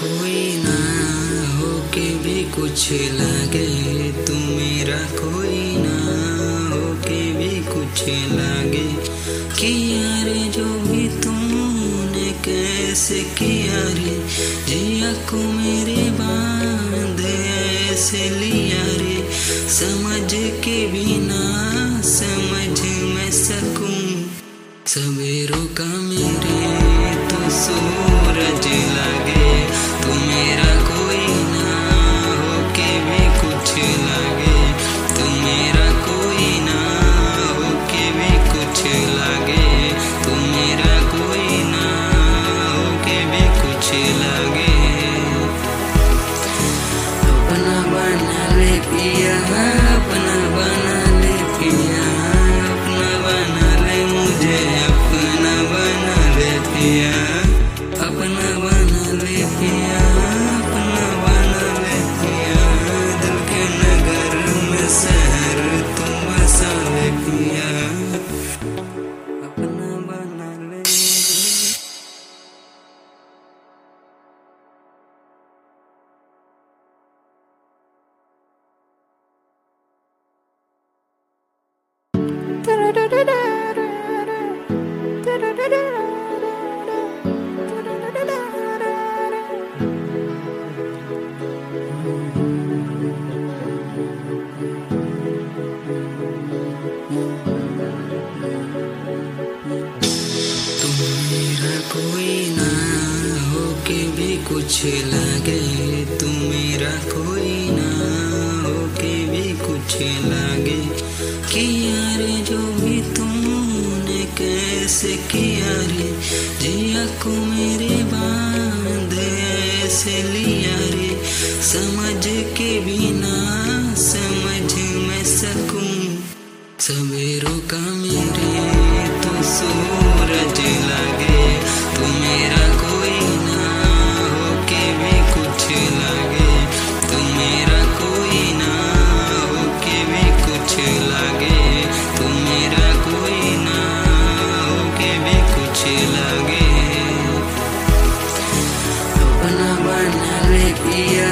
कोई ना हो के भी कुछ लगे। तू मेरा कोई ना हो के भी कुछ लगे। कि यार जो भी तूने कैसे किया रे? जिया को मेरे बाँध ऐसे लिया रे। समझ के भी ना समझ मैं सकूँ। सवेरों का मेरे तो सो कोई ना हो के भी कुछ लगे। तू मेरा कोई ना हो के भी कुछ लगे। कि यार जो भी तूने कैसे किया रे? जिया को मेरे बाँध, ऐसे लिया रे। समझ के भी ना समझ मैं सकूँ। सवेरों का मेरे तो सूरज लगे। तू मेरा कोई ना हो के भी कुछ लगे। तू मेरा कोई ना हो के भी कुछ लगे। तू मेरा कोई ना हो के भी कुछ लगे। अपना बना ले पिया